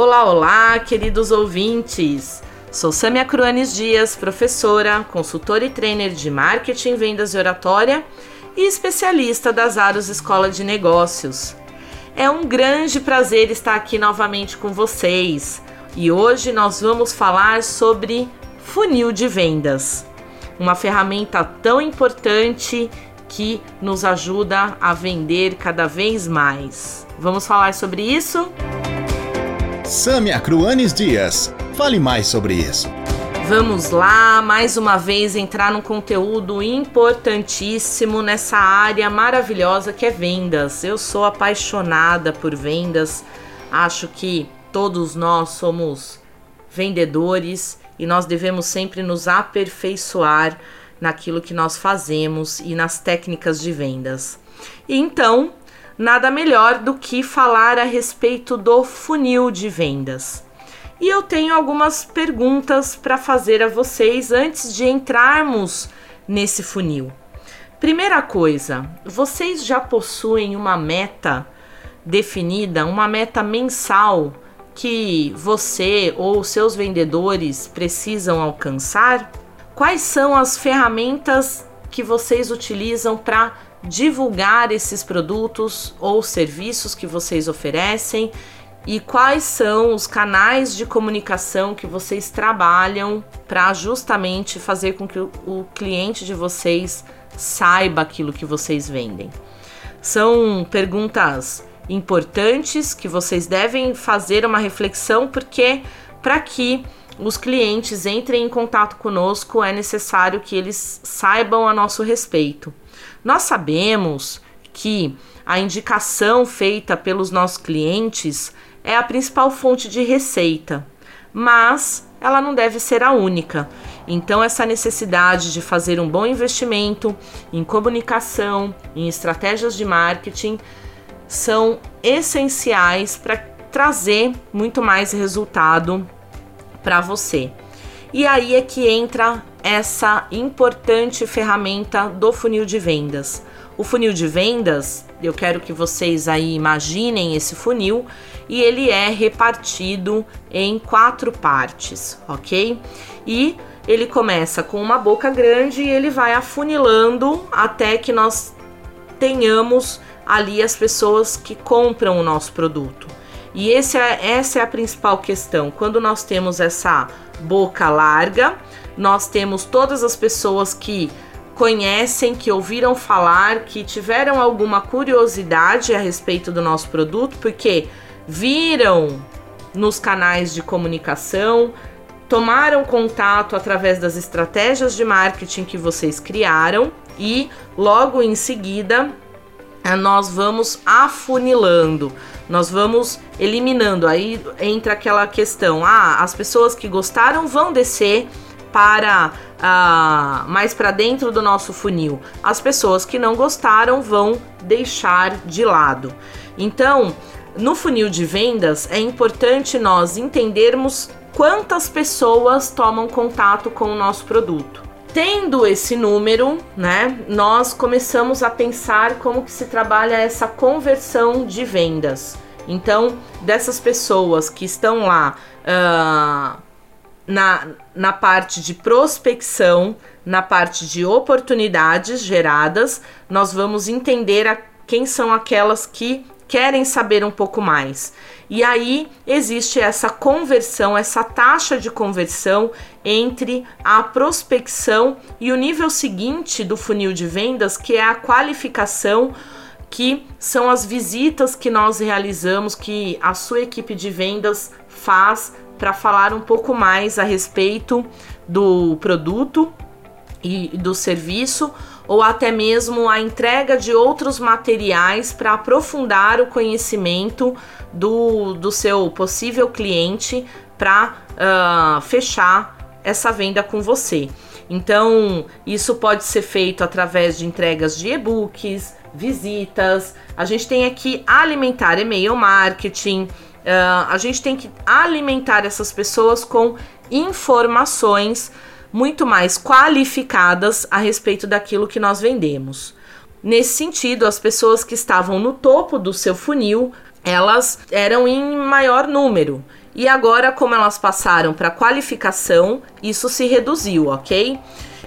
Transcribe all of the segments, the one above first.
Olá, olá, queridos ouvintes! Sou Samia Cruanes Dias, professora, consultora e trainer de marketing, vendas e oratória e especialista das Aros Escola de Negócios. É um grande prazer estar aqui novamente com vocês e hoje nós vamos falar sobre funil de vendas, uma ferramenta tão importante que nos ajuda a vender cada vez mais. Vamos falar sobre isso? Samia Cruanes Dias, fale mais sobre isso. Vamos lá, mais uma vez entrar num conteúdo importantíssimo nessa área maravilhosa que é vendas. Eu sou apaixonada por vendas. Acho que todos nós somos vendedores e nós devemos sempre nos aperfeiçoar naquilo que nós fazemos e nas técnicas de vendas. Então, nada melhor do que falar a respeito do funil de vendas. E eu tenho algumas perguntas para fazer a vocês antes de entrarmos nesse funil. Primeira coisa, vocês já possuem uma meta definida, uma meta mensal que você ou seus vendedores precisam alcançar? Quais são as ferramentas que vocês utilizam para divulgar esses produtos ou serviços que vocês oferecem e quais são os canais de comunicação que vocês trabalham para justamente fazer com que o cliente de vocês saiba aquilo que vocês vendem. São perguntas importantes que vocês devem fazer uma reflexão porque para que os clientes entrem em contato conosco, é necessário que eles saibam a nosso respeito. Nós sabemos que a indicação feita pelos nossos clientes é a principal fonte de receita, mas ela não deve ser a única. Então, essa necessidade de fazer um bom investimento em comunicação, em estratégias de marketing, são essenciais para trazer muito mais resultado para você. E aí é que entra essa importante ferramenta do funil de vendas. O funil de vendas, eu quero que vocês aí imaginem esse funil e ele é repartido em quatro partes, ok? E ele começa com uma boca grande e ele vai afunilando até que nós tenhamos ali as pessoas que compram o nosso produto. E é, essa é a principal questão. Quando nós temos essa boca larga, nós temos todas as pessoas que conhecem, que ouviram falar, que tiveram alguma curiosidade a respeito do nosso produto, porque viram nos canais de comunicação, tomaram contato através das estratégias de marketing que vocês criaram e logo em seguida nós vamos afunilando, nós vamos eliminando. Aí entra aquela questão: ah, as pessoas que gostaram vão descer para uh, mais para dentro do nosso funil. As pessoas que não gostaram vão deixar de lado. Então, no funil de vendas é importante nós entendermos quantas pessoas tomam contato com o nosso produto. Tendo esse número, né, nós começamos a pensar como que se trabalha essa conversão de vendas. Então, dessas pessoas que estão lá uh, na, na parte de prospecção, na parte de oportunidades geradas, nós vamos entender a, quem são aquelas que querem saber um pouco mais. E aí existe essa conversão, essa taxa de conversão entre a prospecção e o nível seguinte do funil de vendas, que é a qualificação, que são as visitas que nós realizamos, que a sua equipe de vendas faz para falar um pouco mais a respeito do produto e do serviço ou até mesmo a entrega de outros materiais para aprofundar o conhecimento do, do seu possível cliente para uh, fechar essa venda com você. Então, isso pode ser feito através de entregas de e-books, visitas. A gente tem aqui alimentar e-mail marketing. Uh, a gente tem que alimentar essas pessoas com informações muito mais qualificadas a respeito daquilo que nós vendemos. Nesse sentido, as pessoas que estavam no topo do seu funil elas eram em maior número. E agora, como elas passaram para qualificação, isso se reduziu, ok?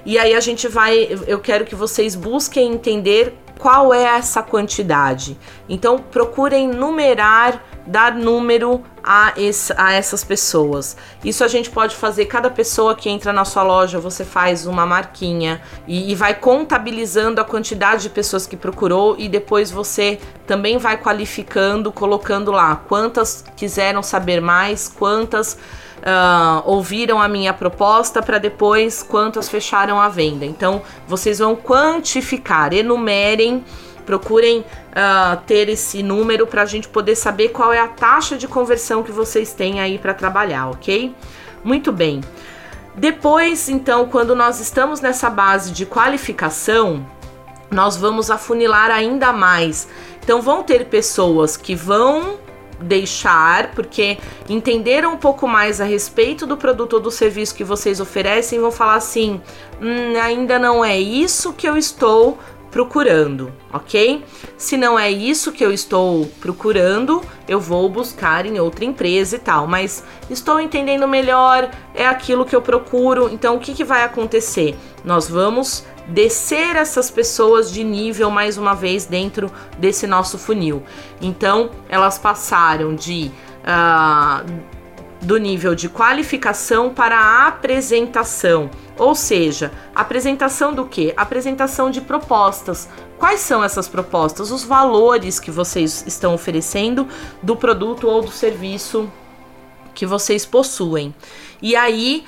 E aí a gente vai, eu quero que vocês busquem entender qual é essa quantidade. Então procurem numerar, dar número a, esse, a essas pessoas. Isso a gente pode fazer, cada pessoa que entra na sua loja, você faz uma marquinha e, e vai contabilizando a quantidade de pessoas que procurou e depois você também vai qualificando, colocando lá quantas quiseram saber mais, quantas uh, ouviram a minha proposta para depois quantas fecharam a venda. Então, vocês vão quantificar, enumerem, procurem uh, ter esse número para a gente poder saber qual é a taxa de conversão que vocês têm aí para trabalhar, ok? Muito bem. Depois, então, quando nós estamos nessa base de qualificação, nós vamos afunilar ainda mais. Então, vão ter pessoas que vão deixar, porque entenderam um pouco mais a respeito do produto ou do serviço que vocês oferecem, vão falar assim: hum, ainda não é isso que eu estou procurando, ok? Se não é isso que eu estou procurando, eu vou buscar em outra empresa e tal. Mas estou entendendo melhor, é aquilo que eu procuro. Então, o que, que vai acontecer? Nós vamos descer essas pessoas de nível mais uma vez dentro desse nosso funil. Então, elas passaram de uh, do nível de qualificação para a apresentação, ou seja, apresentação do que? Apresentação de propostas. Quais são essas propostas? Os valores que vocês estão oferecendo do produto ou do serviço que vocês possuem. E aí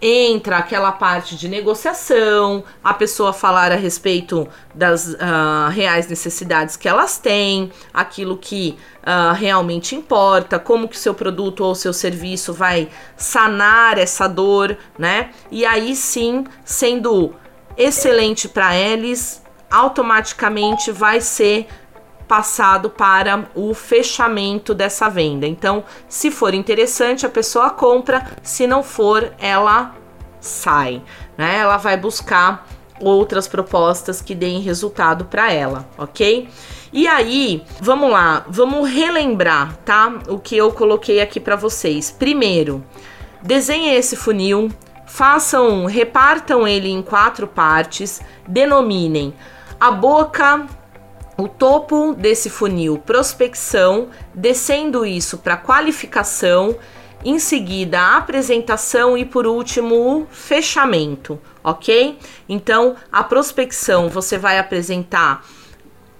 entra aquela parte de negociação, a pessoa falar a respeito das uh, reais necessidades que elas têm, aquilo que uh, realmente importa, como que seu produto ou seu serviço vai sanar essa dor, né? E aí sim, sendo excelente para eles, automaticamente vai ser passado para o fechamento dessa venda. Então, se for interessante, a pessoa compra, se não for, ela sai, né? Ela vai buscar outras propostas que deem resultado para ela, ok? E aí, vamos lá, vamos relembrar, tá? O que eu coloquei aqui para vocês. Primeiro, desenhe esse funil, façam, repartam ele em quatro partes, denominem a boca, o topo desse funil prospecção, descendo isso para qualificação, em seguida a apresentação e por último o fechamento, ok? Então a prospecção você vai apresentar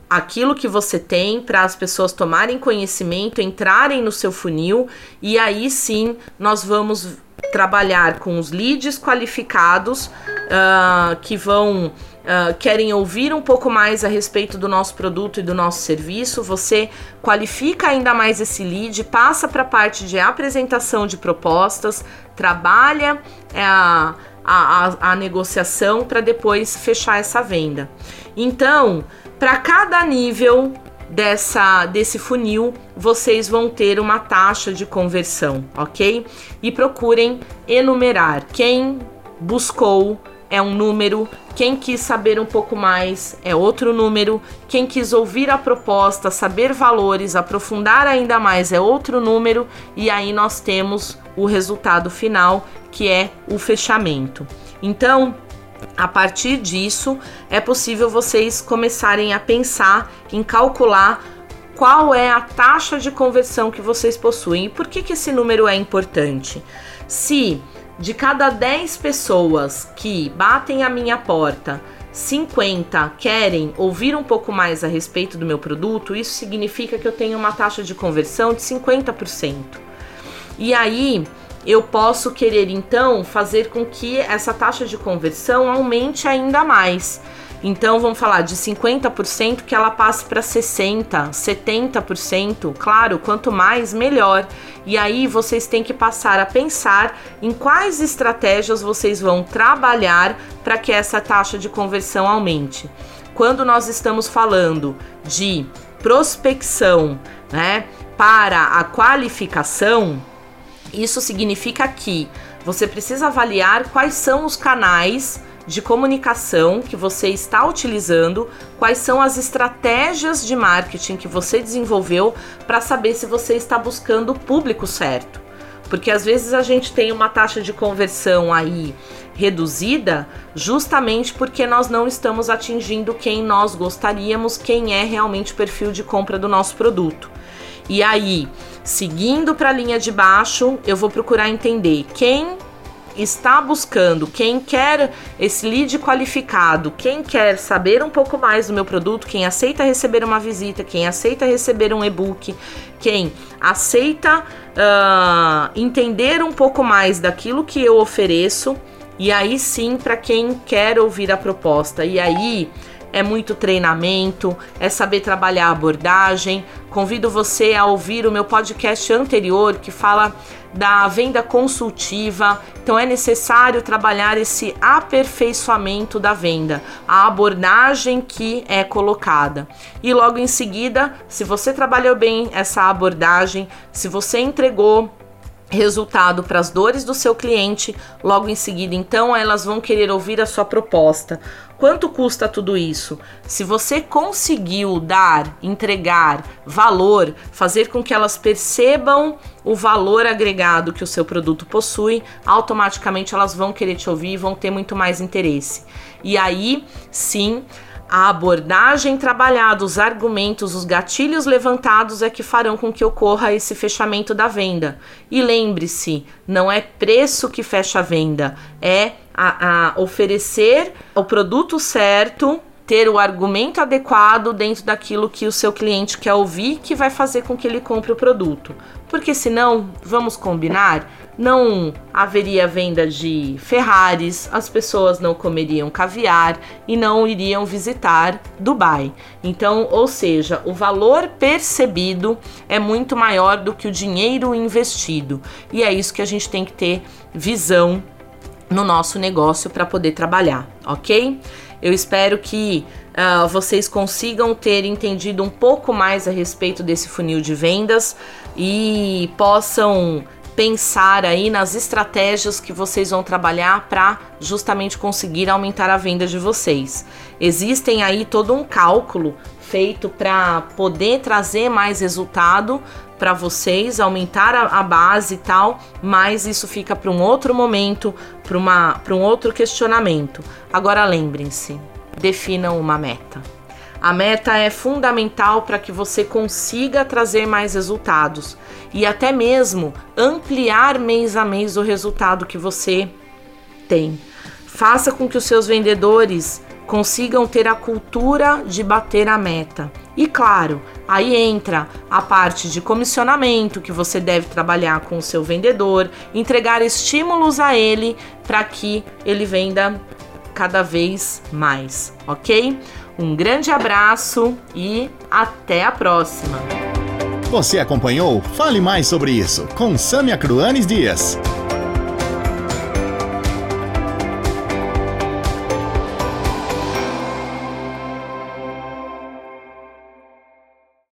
aquilo que você tem para as pessoas tomarem conhecimento, entrarem no seu funil e aí sim nós vamos trabalhar com os leads qualificados uh, que vão uh, querem ouvir um pouco mais a respeito do nosso produto e do nosso serviço, você qualifica ainda mais esse lead, passa para a parte de apresentação de propostas, trabalha é, a, a, a negociação para depois fechar essa venda. Então, para cada nível dessa desse funil, vocês vão ter uma taxa de conversão, ok? E procurem enumerar quem buscou é um número, quem quis saber um pouco mais é outro número, quem quis ouvir a proposta, saber valores, aprofundar ainda mais é outro número, e aí nós temos o resultado final, que é o fechamento. Então, a partir disso, é possível vocês começarem a pensar em calcular qual é a taxa de conversão que vocês possuem. E por que, que esse número é importante? Se de cada 10 pessoas que batem a minha porta, 50 querem ouvir um pouco mais a respeito do meu produto, isso significa que eu tenho uma taxa de conversão de 50%. E aí eu posso querer então fazer com que essa taxa de conversão aumente ainda mais. Então vamos falar de 50% que ela passe para 60, 70%. Claro, quanto mais melhor. E aí vocês têm que passar a pensar em quais estratégias vocês vão trabalhar para que essa taxa de conversão aumente. Quando nós estamos falando de prospecção, né, para a qualificação, isso significa que você precisa avaliar quais são os canais de comunicação que você está utilizando, quais são as estratégias de marketing que você desenvolveu para saber se você está buscando o público certo. Porque às vezes a gente tem uma taxa de conversão aí reduzida, justamente porque nós não estamos atingindo quem nós gostaríamos, quem é realmente o perfil de compra do nosso produto. E aí, seguindo para a linha de baixo, eu vou procurar entender quem está buscando, quem quer esse lead qualificado, quem quer saber um pouco mais do meu produto, quem aceita receber uma visita, quem aceita receber um e-book, quem aceita uh, entender um pouco mais daquilo que eu ofereço, e aí sim para quem quer ouvir a proposta. E aí é muito treinamento, é saber trabalhar a abordagem. Convido você a ouvir o meu podcast anterior que fala da venda consultiva. Então é necessário trabalhar esse aperfeiçoamento da venda, a abordagem que é colocada. E logo em seguida, se você trabalhou bem essa abordagem, se você entregou resultado para as dores do seu cliente, logo em seguida, então elas vão querer ouvir a sua proposta. Quanto custa tudo isso? Se você conseguiu dar, entregar valor, fazer com que elas percebam o valor agregado que o seu produto possui, automaticamente elas vão querer te ouvir e vão ter muito mais interesse. E aí, sim, a abordagem trabalhada, os argumentos, os gatilhos levantados é que farão com que ocorra esse fechamento da venda. E lembre-se, não é preço que fecha a venda, é a, a oferecer o produto certo ter o argumento adequado dentro daquilo que o seu cliente quer ouvir, que vai fazer com que ele compre o produto. Porque senão, vamos combinar, não haveria venda de Ferraris, as pessoas não comeriam caviar e não iriam visitar Dubai. Então, ou seja, o valor percebido é muito maior do que o dinheiro investido. E é isso que a gente tem que ter visão no nosso negócio para poder trabalhar, ok? Eu espero que uh, vocês consigam ter entendido um pouco mais a respeito desse funil de vendas e possam pensar aí nas estratégias que vocês vão trabalhar para justamente conseguir aumentar a venda de vocês. Existem aí todo um cálculo feito para poder trazer mais resultado para vocês, aumentar a, a, base e tal, mas isso fica para um outro momento, para um outro questionamento. Agora lembrem-se, definam uma meta. A meta é fundamental para que você consiga trazer mais resultados e até mesmo ampliar mês a mês o resultado que você tem. Faça com que os seus vendedores consigam ter a cultura de bater a meta. E claro, aí entra a parte de comissionamento que você deve trabalhar com o seu vendedor, entregar estímulos a ele para que ele venda cada vez mais, ok? Um grande abraço e até a próxima! Você acompanhou Fale Mais sobre isso com Samia Cruanes Dias.